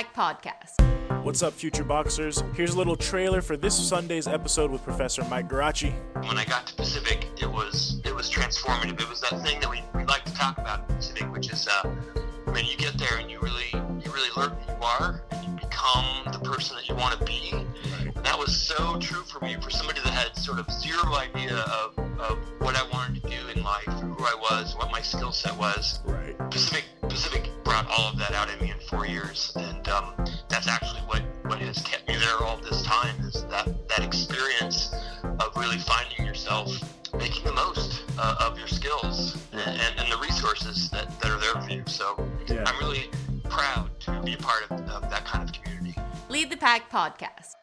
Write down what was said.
Pack Podcast. What's up, future boxers? Here's a little trailer for this Sunday's episode with Professor Mike Geraci. When I got to Pacific, it was it was transformative. It was that thing that we, we like to talk about in Pacific, which is uh, when you get there and you really you really learn who you are and you become the person that you want to be. And that was so true for me, for somebody that had sort of zero idea of, of what I wanted to do in life, who I was, what my skill set was. Right. Pacific Pacific brought all of that out in me in four years, and yourself, making the most uh, of your skills and, and, and the resources that, that are there for you. So Yeah. I'm really proud to be a part of, of that kind of community. Lead the Pack Podcast.